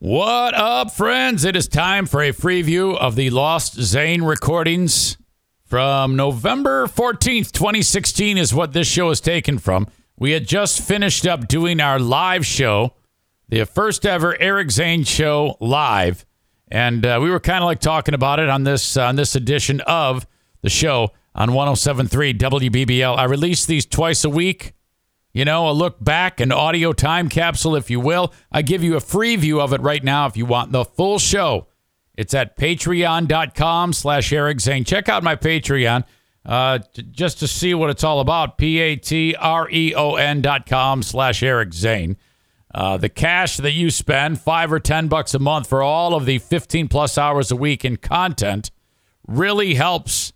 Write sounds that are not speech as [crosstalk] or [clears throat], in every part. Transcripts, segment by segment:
What up, friends? It is time for a free view of the Lost Zane recordings from November 14th, 2016, is what this show is taken from. We had just finished up doing our live show, the first ever Eric Zane show live, and uh, we were kind of like talking about it on this on this edition of the show on 107.3 WBBL. I release these twice a week. You know, a look back, an audio time capsule, if you will. I give you a free view of it right now if you want the full show. It's at patreon.com slash Eric Zane. Check out my Patreon uh, just to see what it's all about. P-A-T-R-E-O-N dot com slash Eric Zane. Uh, the cash that you spend, five or ten bucks a month for all of the 15 plus hours a week in content, really helps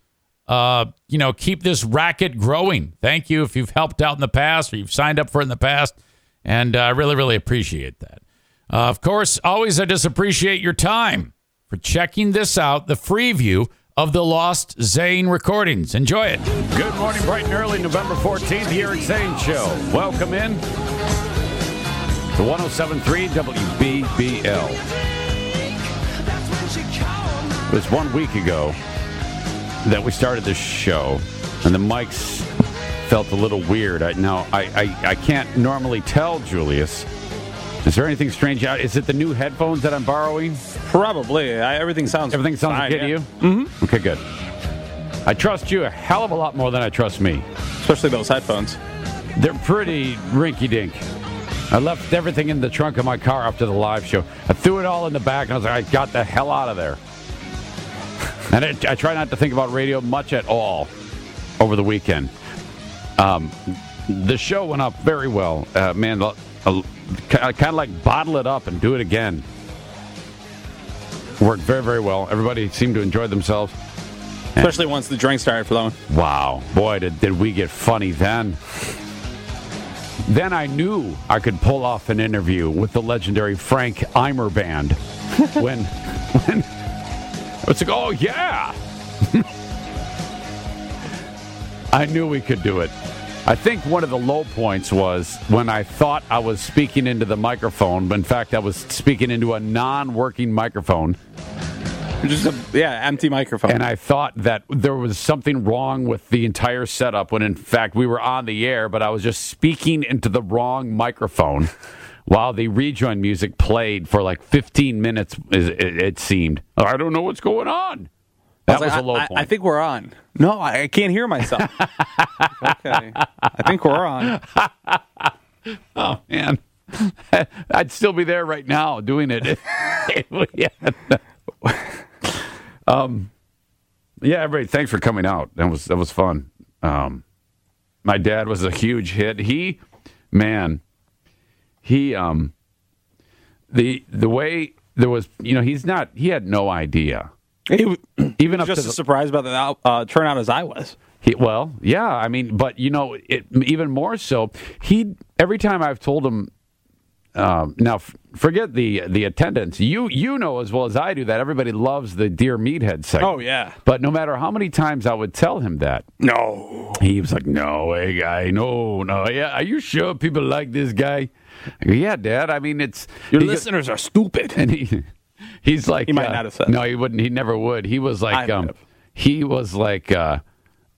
uh, you know, keep this racket growing. Thank you if you've helped out in the past or you've signed up for it in the past. And I uh, really, really appreciate that. Uh, of course, always I just appreciate your time for checking this out, the free view of the Lost Zane recordings. Enjoy it. Good morning, bright and early, November 14th, the Eric Zane Show. Welcome in to 1073 WBBL. It was one week ago that we started this show, and the mics felt a little weird. I, now, I, I, I can't normally tell, Julius. Is there anything strange out? Is it the new headphones that I'm borrowing? Probably. I, everything sounds everything sounds fine, good yeah. to you. Mm-hmm. Okay, good. I trust you a hell of a lot more than I trust me. Especially those headphones. They're pretty rinky-dink. I left everything in the trunk of my car after the live show. I threw it all in the back, and I was like, I got the hell out of there. And I, I try not to think about radio much at all over the weekend. Um, the show went up very well. Uh, man, uh, kind of like bottle it up and do it again. Worked very, very well. Everybody seemed to enjoy themselves. Especially once the drink started flowing. Wow. Boy, did, did we get funny then. Then I knew I could pull off an interview with the legendary Frank Eimer Band [laughs] when, when it's like, oh, yeah. [laughs] I knew we could do it. I think one of the low points was when I thought I was speaking into the microphone, but in fact, I was speaking into a non working microphone. Just a yeah, empty microphone. And I thought that there was something wrong with the entire setup when in fact we were on the air, but I was just speaking into the wrong microphone [laughs] while the rejoin music played for like 15 minutes, it, seemed. I don't know what's going on. That was, like, a low I, point. I, think we're on. No, I, can't hear myself. [laughs] okay. I think we're on. [laughs] oh, man. [laughs] I'd still be there right now doing it. um, yeah, everybody, thanks for coming out. That was that was fun. Um, my dad was a huge hit. He, man, he um the the way there was you know he's not he had no idea he, [clears throat] even up just as surprised by the uh, turnout as I was. He, well, yeah, I mean, but you know, it, even more so. He every time I've told him. Um, now, f- forget the the attendance. You you know as well as I do that everybody loves the Dear Meathead segment. Oh yeah. But no matter how many times I would tell him that, no, he was like, "No way, guy. No, no. Yeah, are you sure people like this guy?" Go, yeah, Dad. I mean, it's your listeners are stupid. [laughs] And he he's like, he might uh, not have said. No, he wouldn't. He never would. He was like, um, he was like, uh,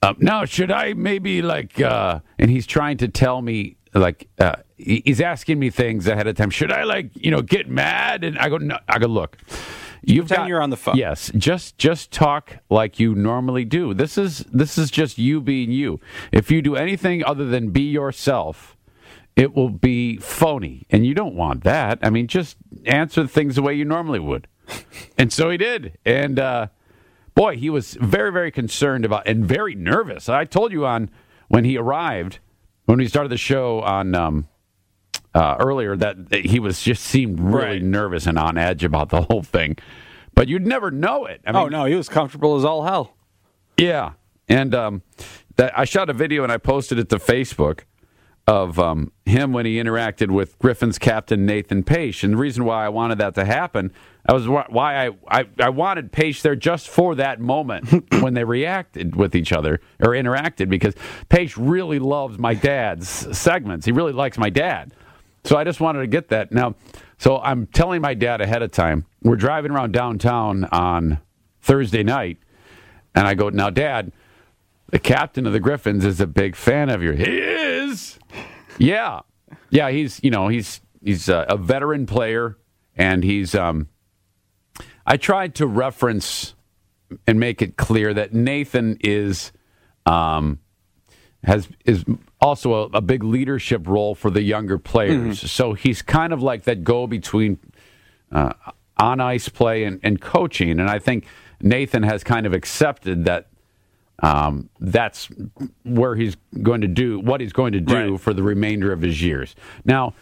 uh, now should I maybe like? Uh, and he's trying to tell me like, uh, he's asking me things ahead of time. Should I like, you know, get mad? And I go, no. I go, look. You've got you're on the phone. Yes, just just talk like you normally do. This is this is just you being you. If you do anything other than be yourself, it will be phony. And you don't want that. I mean, just answer things the way you normally would. [laughs] and so he did. And uh, boy, he was very, very concerned about and very nervous. I told you on when he arrived, when we started the show on um, uh, earlier, that he was just seemed really Right. nervous and on edge about the whole thing. But you'd never know it. I mean, oh no, he was comfortable as all hell. yeah, and um, that I shot a video and I posted it to Facebook of um, him when he interacted with Griffin's captain Nathan Page. And the reason why I wanted that to happen, I was why I, I, I wanted Page there just for that moment [coughs] when they reacted with each other or interacted because Page really loves my dad's segments. He really likes my dad. So I just wanted to get that. Now, so I'm telling my dad ahead of time. We're driving around downtown on Thursday night, and I go, "Now, Dad, the captain of the Griffins is a big fan of yours." He is. Yeah, yeah. He's you know he's he's a, a veteran player, and he's um. I tried to reference and make it clear that Nathan is um has is also a, a big leadership role for the younger players. So he's kind of like that go between uh, on ice play and, and coaching. And I think Nathan has kind of accepted that um, that's where he's going to do what he's going to do Right. for the remainder of his years. Now,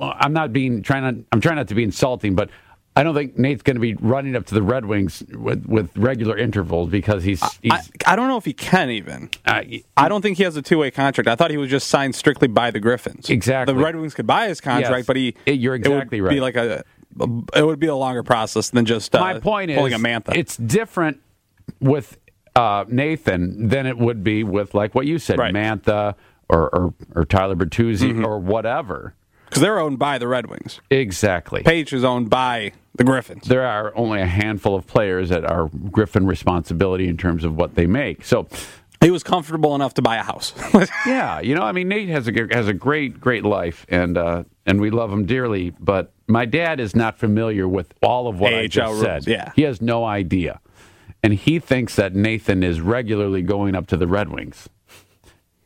I'm not being trying not, I'm trying not to be insulting, but I don't think Nate's going to be running up to the Red Wings with, with regular intervals because he's, he's I, I don't know if he can even. uh, I don't think he has a two way contract. I thought he was just signed strictly by the Griffins. Exactly. The Red Wings could buy his contract, Yes. but he you're it would exactly right. Be like a, it would be a longer process than just uh, my point is pulling a Mantha. it's different with uh, Nathan than it would be with like what you said, Right. Mantha or, or or Tyler Bertuzzi or whatever. because they're owned by the Red Wings. Exactly. Page is owned by the Griffins. there are only a handful of players that are Griffin responsibility in terms of what they make. So, He was comfortable enough to buy a house. [laughs] yeah, you know, I mean, Nate has a has a great great life, and uh, and we love him dearly. But my dad is not familiar with all of what I just rules, said. yeah. he has no idea, and he thinks that Nathan is regularly going up to the Red Wings.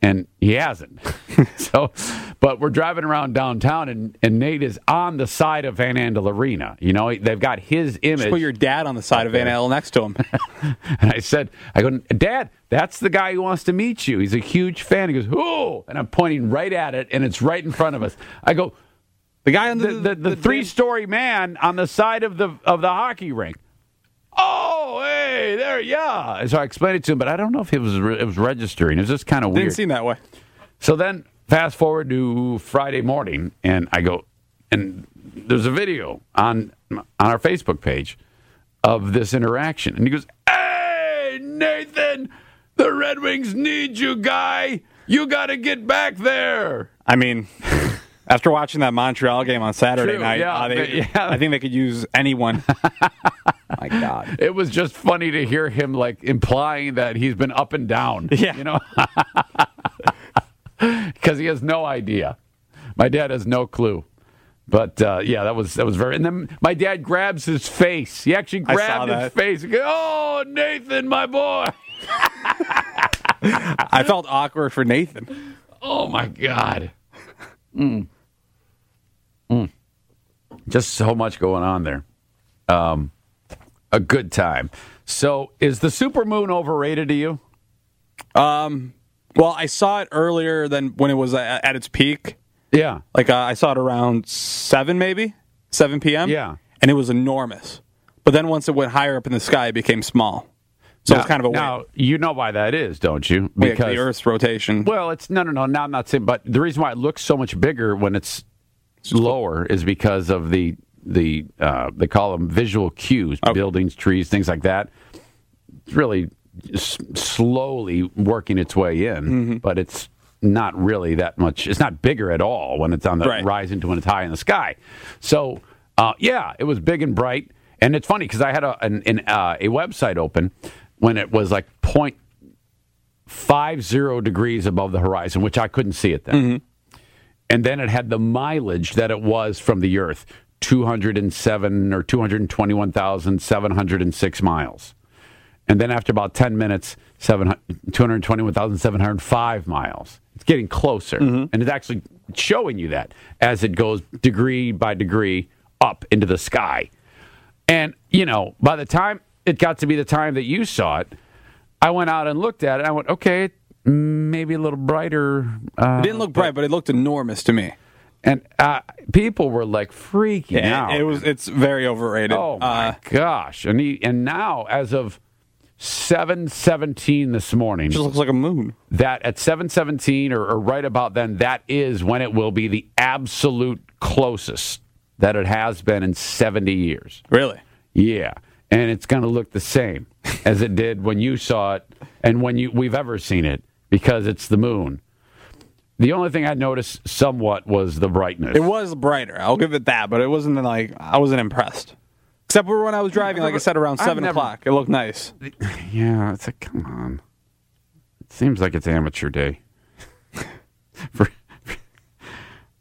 And he hasn't. [laughs] so, but we're driving around downtown, and, and Nate is on the side of Van Andel Arena. You know, they've got his image. Put your dad on the side of Van Andel next to him. [laughs] And I said, I go, Dad, that's the guy who wants to meet you. He's a huge fan. He goes, Who? And I'm pointing right at it, and it's right in front of us. I go, The guy on the, the, the three story man on the side of the of the hockey rink. Oh, hey, there, yeah. And so I explained it to him, but I don't know if it was re- it was registering. It was just kind of weird. didn't seem that way. So then fast forward to Friday morning, and I go, and there's a video on on our Facebook page of this interaction, and he goes, "Hey, Nathan, the Red Wings need you, guy. You got to get back there." I mean, [laughs] after watching that Montreal game on Saturday True, night, yeah, uh, they, yeah. I think they could use anyone. [laughs] My God. [laughs] It was just funny to hear him like implying that he's been up and down. [laughs] Yeah. you know, [laughs] because he has no idea. My dad has no clue. But uh, yeah, that was that was very. And then my dad grabs his face. He actually grabbed his face. Goes, "Oh, Nathan, my boy." I felt awkward for Nathan. Oh my God. Mm. Mm. Just so much going on there. Um, a good time. So, is the supermoon overrated to you? Um, well, I saw it earlier than when it was at, its peak. Yeah. Like uh, I saw it around seven, maybe seven p.m. Yeah. and it was enormous. But then once it went higher up in the sky, it became small. So it's kind of a now weird, you know why that is, don't you? like the Earth's rotation. well, it's no, no, no. Now I'm not saying, but the reason why it looks so much bigger when it's lower is because of the the uh, they call them visual cues, Okay. buildings, trees, things like that. It's really s- slowly working its way in, Mm-hmm. but it's not really that much. It's not bigger at all when it's on the Right. rise into when it's high in the sky. So uh, yeah, it was big and bright, and it's funny because I had a an, an, uh, a website open when it was like point five zero degrees above the horizon, which I couldn't see it then. And then it had the mileage that it was from the Earth 207 or 221,706 miles. And then after about 10 minutes, 700 221,705 miles. It's getting closer. And it's actually showing you that as it goes degree by degree up into the sky. And, you know, by the time it got to be the time that you saw it, I went out and looked at it. I went, okay, maybe a little brighter. Uh, it didn't look bright, but it looked enormous to me. And uh, people were like freaking out. It, was. It's very overrated. Oh my Uh, gosh! And he, and now, as of seven seventeen this morning, it just looks like a moon. that at seven seventeen or, or right about then, that is when it will be the absolute closest that it has been in seventy years. Really? Yeah, and it's going to look the same as it did when you saw it and when you we've ever seen it because it's the moon. The only thing I noticed somewhat was the brightness. It was brighter. I'll give it that, but it wasn't like I wasn't impressed. Except for when I was driving, like I said, around I've seven never- o'clock. It looked nice. [laughs] Yeah, it's like, come on. It seems like it's amateur day. [laughs] For-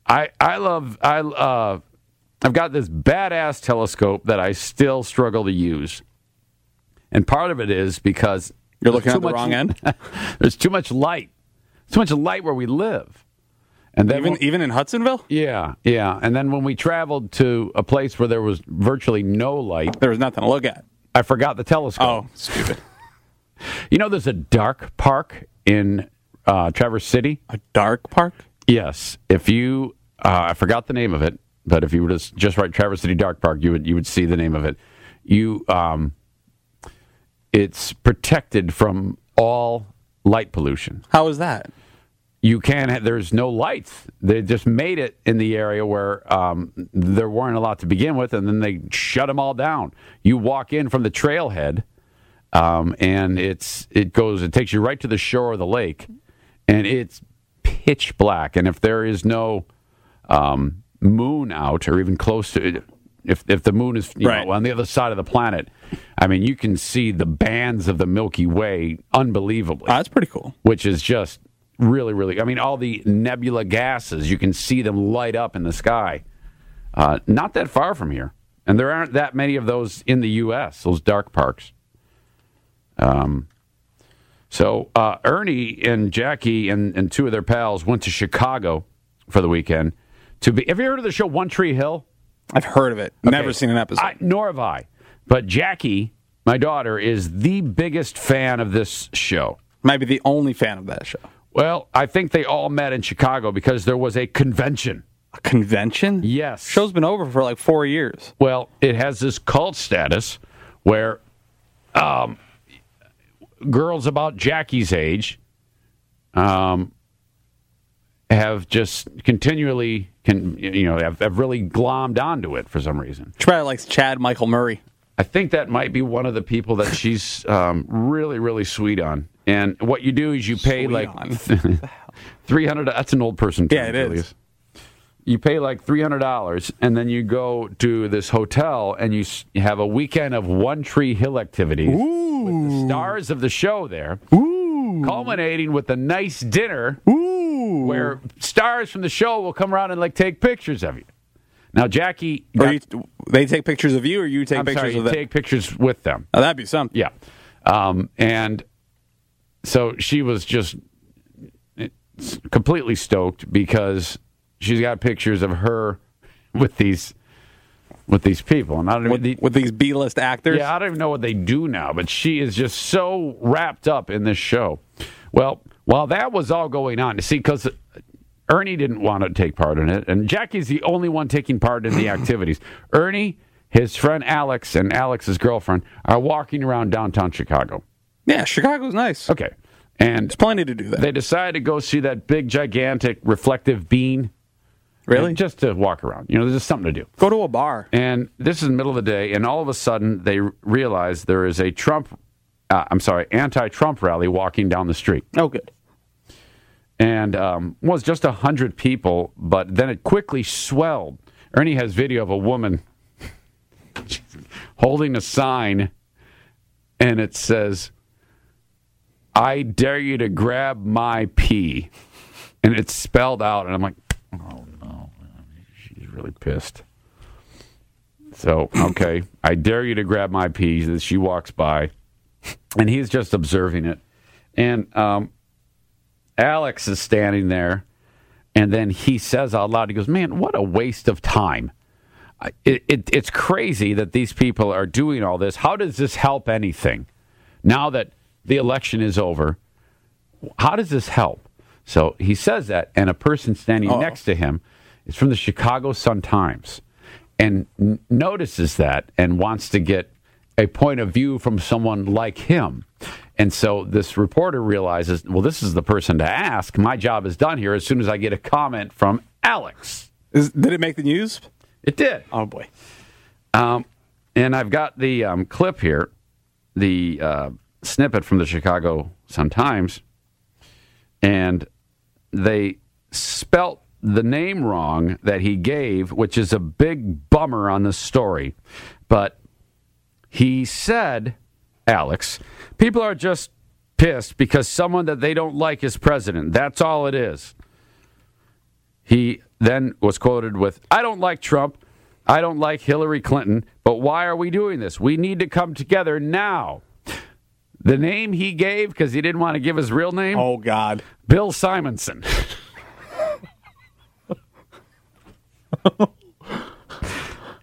I I love I uh I've got this badass telescope that I still struggle to use, and part of it is because You're looking at the wrong end. [laughs] there's too much light, too much light where we live, and then even when- even in Hudsonville, yeah yeah, and then when we traveled to a place where there was virtually no light, there was nothing to look at. I forgot the telescope. Oh, stupid! [laughs] You know, there's a dark park in uh, Traverse City. A dark park. Yes, if you, uh, I forgot the name of it, but if you were to just write Traverse City Dark Park, you would you would see the name of it. You, um, it's protected from all light pollution. How is that? You can't. There's no lights. They just made it in the area where um, there weren't a lot to begin with, and then they shut them all down. You walk in from the trailhead, um, and it's it goes. It takes you right to the shore of the lake, and it's pitch black. And if there is no um, moon out, or even close to it, if if the moon is you Right. know, on the other side of the planet, I mean, you can see the bands of the Milky Way unbelievably Oh, that's pretty cool. which is just really, really. I mean, all the nebula gases, you can see them light up in the sky. Uh, not that far from here. And there aren't that many of those in the U.S., those dark parks. Um, so uh, Ernie and Jackie and, and two of their pals went to Chicago for the weekend. To be, have you heard of the show One Tree Hill? I've heard of it. Never seen an episode. I, nor have I. But Jackie, my daughter, is the biggest fan of this show. Might be the only fan of that show. Well, I think they all met in Chicago because there was a convention. A convention? Yes. Show's been over for like four years. Well, it has this cult status where um, girls about Jackie's age um, have just continually, can, you know, have, have really glommed onto it for some reason. She probably likes Chad Michael Murray. I think that might be one of the people that she's um, really, really sweet on. And what you do is you pay Sweet like [laughs] three hundred. That's an old person. Term, Yeah, it is. You pay like three hundred dollars, and then you go to this hotel, and you you have a weekend of One Tree Hill activities with the stars of the show there, culminating with a nice dinner where stars from the show will come around and like take pictures of you. Now, Jackie, got- you, they take pictures of you, or you take I'm pictures sorry, you of them. take pictures with them. oh, that'd be something. Yeah. Um, and so she was just completely stoked because she's got pictures of her [laughs] with these with these people. And I don't With, even, with these B-list actors. yeah, I don't even know what they do now, but she is just so wrapped up in this show. Well, while that was all going on, you see, because Ernie didn't want to take part in it, and Jackie's the only one taking part in the [clears throat] activities. Ernie, his friend Alex, and Alex's girlfriend are walking around downtown Chicago. Yeah, Chicago's nice. Okay. And There's plenty to do there. they decided to go see that big, gigantic reflective bean. really? Just to walk around. You know, there's just something to do. Go to a bar. And this is the middle of the day, and all of a sudden they realize there is a Trump, uh, I'm sorry, anti-Trump rally walking down the street, Oh, good. And um, was just a hundred people, but then it quickly swelled. Ernie has video of a woman [laughs] holding a sign, and it says, "I dare you to grab my pee," and it's spelled out, and I'm like, "Oh no, she's really pissed." So, okay, I dare you to grab my pee. She walks by, and he's just observing it. And um, Alex is standing there, and then he says out loud, he goes, Man, what a waste of time. It, it, it's crazy that these people are doing all this. How does this help anything? Now that the election is over, how does this help? So he says that, and a person standing Uh-oh. next to him is from the Chicago Sun Times and n- notices that and wants to get a point of view from someone like him. And so this reporter realizes, well, this is the person to ask. My job is done here as soon as I get a comment from Alex. Is, did it make the news? It did. Oh boy. Um, and I've got the um, clip here, the uh, snippet from the Chicago Sun Times, and they spelt the name wrong that he gave, which is a big bummer on the story. But he said, Alex, people are just pissed because someone that they don't like is president. That's all it is. He then was quoted with, I don't like Trump. I don't like Hillary Clinton. But why are we doing this? We need to come together now. The name he gave, because he didn't want to give his real name, Oh God. Bill Simonson. [laughs]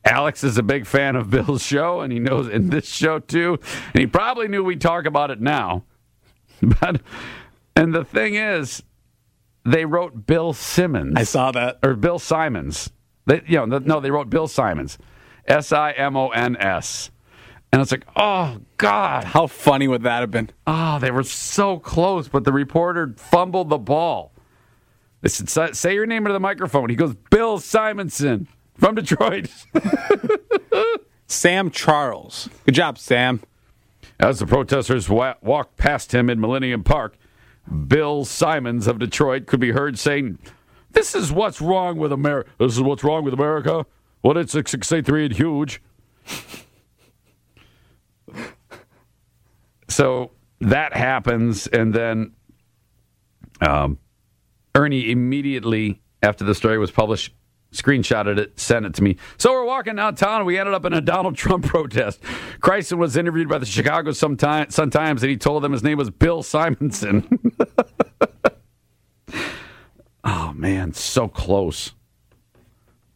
Alex is a big fan of Bill's show, and he knows in this show too. And he probably knew we'd talk about it now. [laughs] But and the thing is, they wrote Bill Simmons. I saw that. or Bill Simons. They, you know, no, they wrote Bill Simons, S I M O N S, and it's like, oh God, How funny would that have been? Oh, they were so close, but the reporter fumbled the ball. They said, "Say- "Say your name into the microphone." He goes, "Bill Simonson from Detroit." [laughs] Sam Charles. Good job, Sam. As the protesters wa- walked past him in Millennium Park, Bill Simons of Detroit could be heard saying, "This is what's wrong with America. This is what's wrong with America. What it's six eight three and huge." so that happens, and then um, Ernie immediately after the story was published screenshotted it, sent it to me. So we're walking downtown, and we ended up in a Donald Trump [laughs] protest. Kryson was interviewed by the Chicago Sun Times, and he told them his name was Bill Simonson. [laughs] oh man, so close.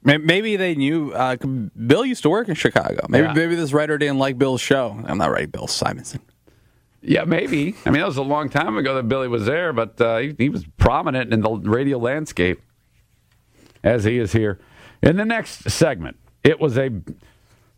Maybe they knew. Uh, Bill used to work in Chicago. Maybe Yeah. maybe this writer didn't like Bill's show. I'm not right, Bill Simonson. Yeah, maybe. I mean, that was a long time ago that Billy was there, but uh, he, he was prominent in the radio landscape as he is here. In the next segment, it was a,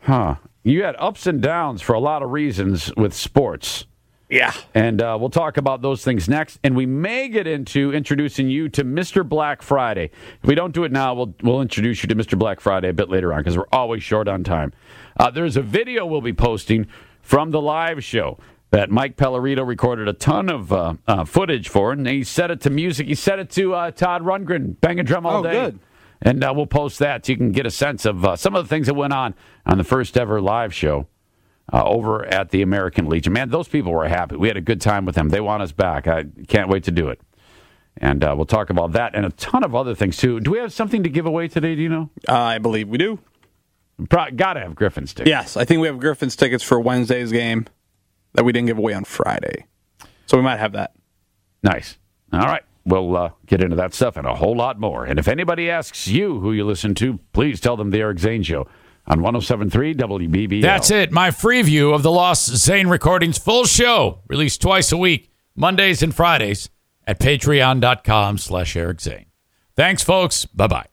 huh, you had ups and downs for a lot of reasons with sports. Yeah. And uh, we'll talk about those things next. And we may get into introducing you to Mr. Black Friday. If we don't do it now, we'll, we'll introduce you to Mr. Black Friday a bit later on because we're always short on time. Uh, there's a video we'll be posting from the live show that Mike Pellerito recorded a ton of uh, uh, footage for, and he set it to music. He set it to uh, Todd Rundgren, Bang and Drum All Oh, Day. good. And uh, we'll post that so you can get a sense of uh, some of the things that went on on the first ever live show uh, over at the American Legion. Man, those people were happy. We had a good time with them. They want us back. I can't wait to do it. And uh, we'll talk about that and a ton of other things too. Do we have something to give away today? Do you know? Uh, I believe we do. Pro- Got to have Griffin's tickets. Yes, I think we have Griffin's tickets for Wednesday's game that we didn't give away on Friday. So we might have that. Nice. All right. We'll uh, get into that stuff and a whole lot more. And if anybody asks you who you listen to, please tell them the Eric Zane Show on 1073 WBBL. That's it. My free view of the Lost Zane Recordings full show, released twice a week, Mondays and Fridays, at patreon.com slash Eric Zane. Thanks, folks. Bye-bye.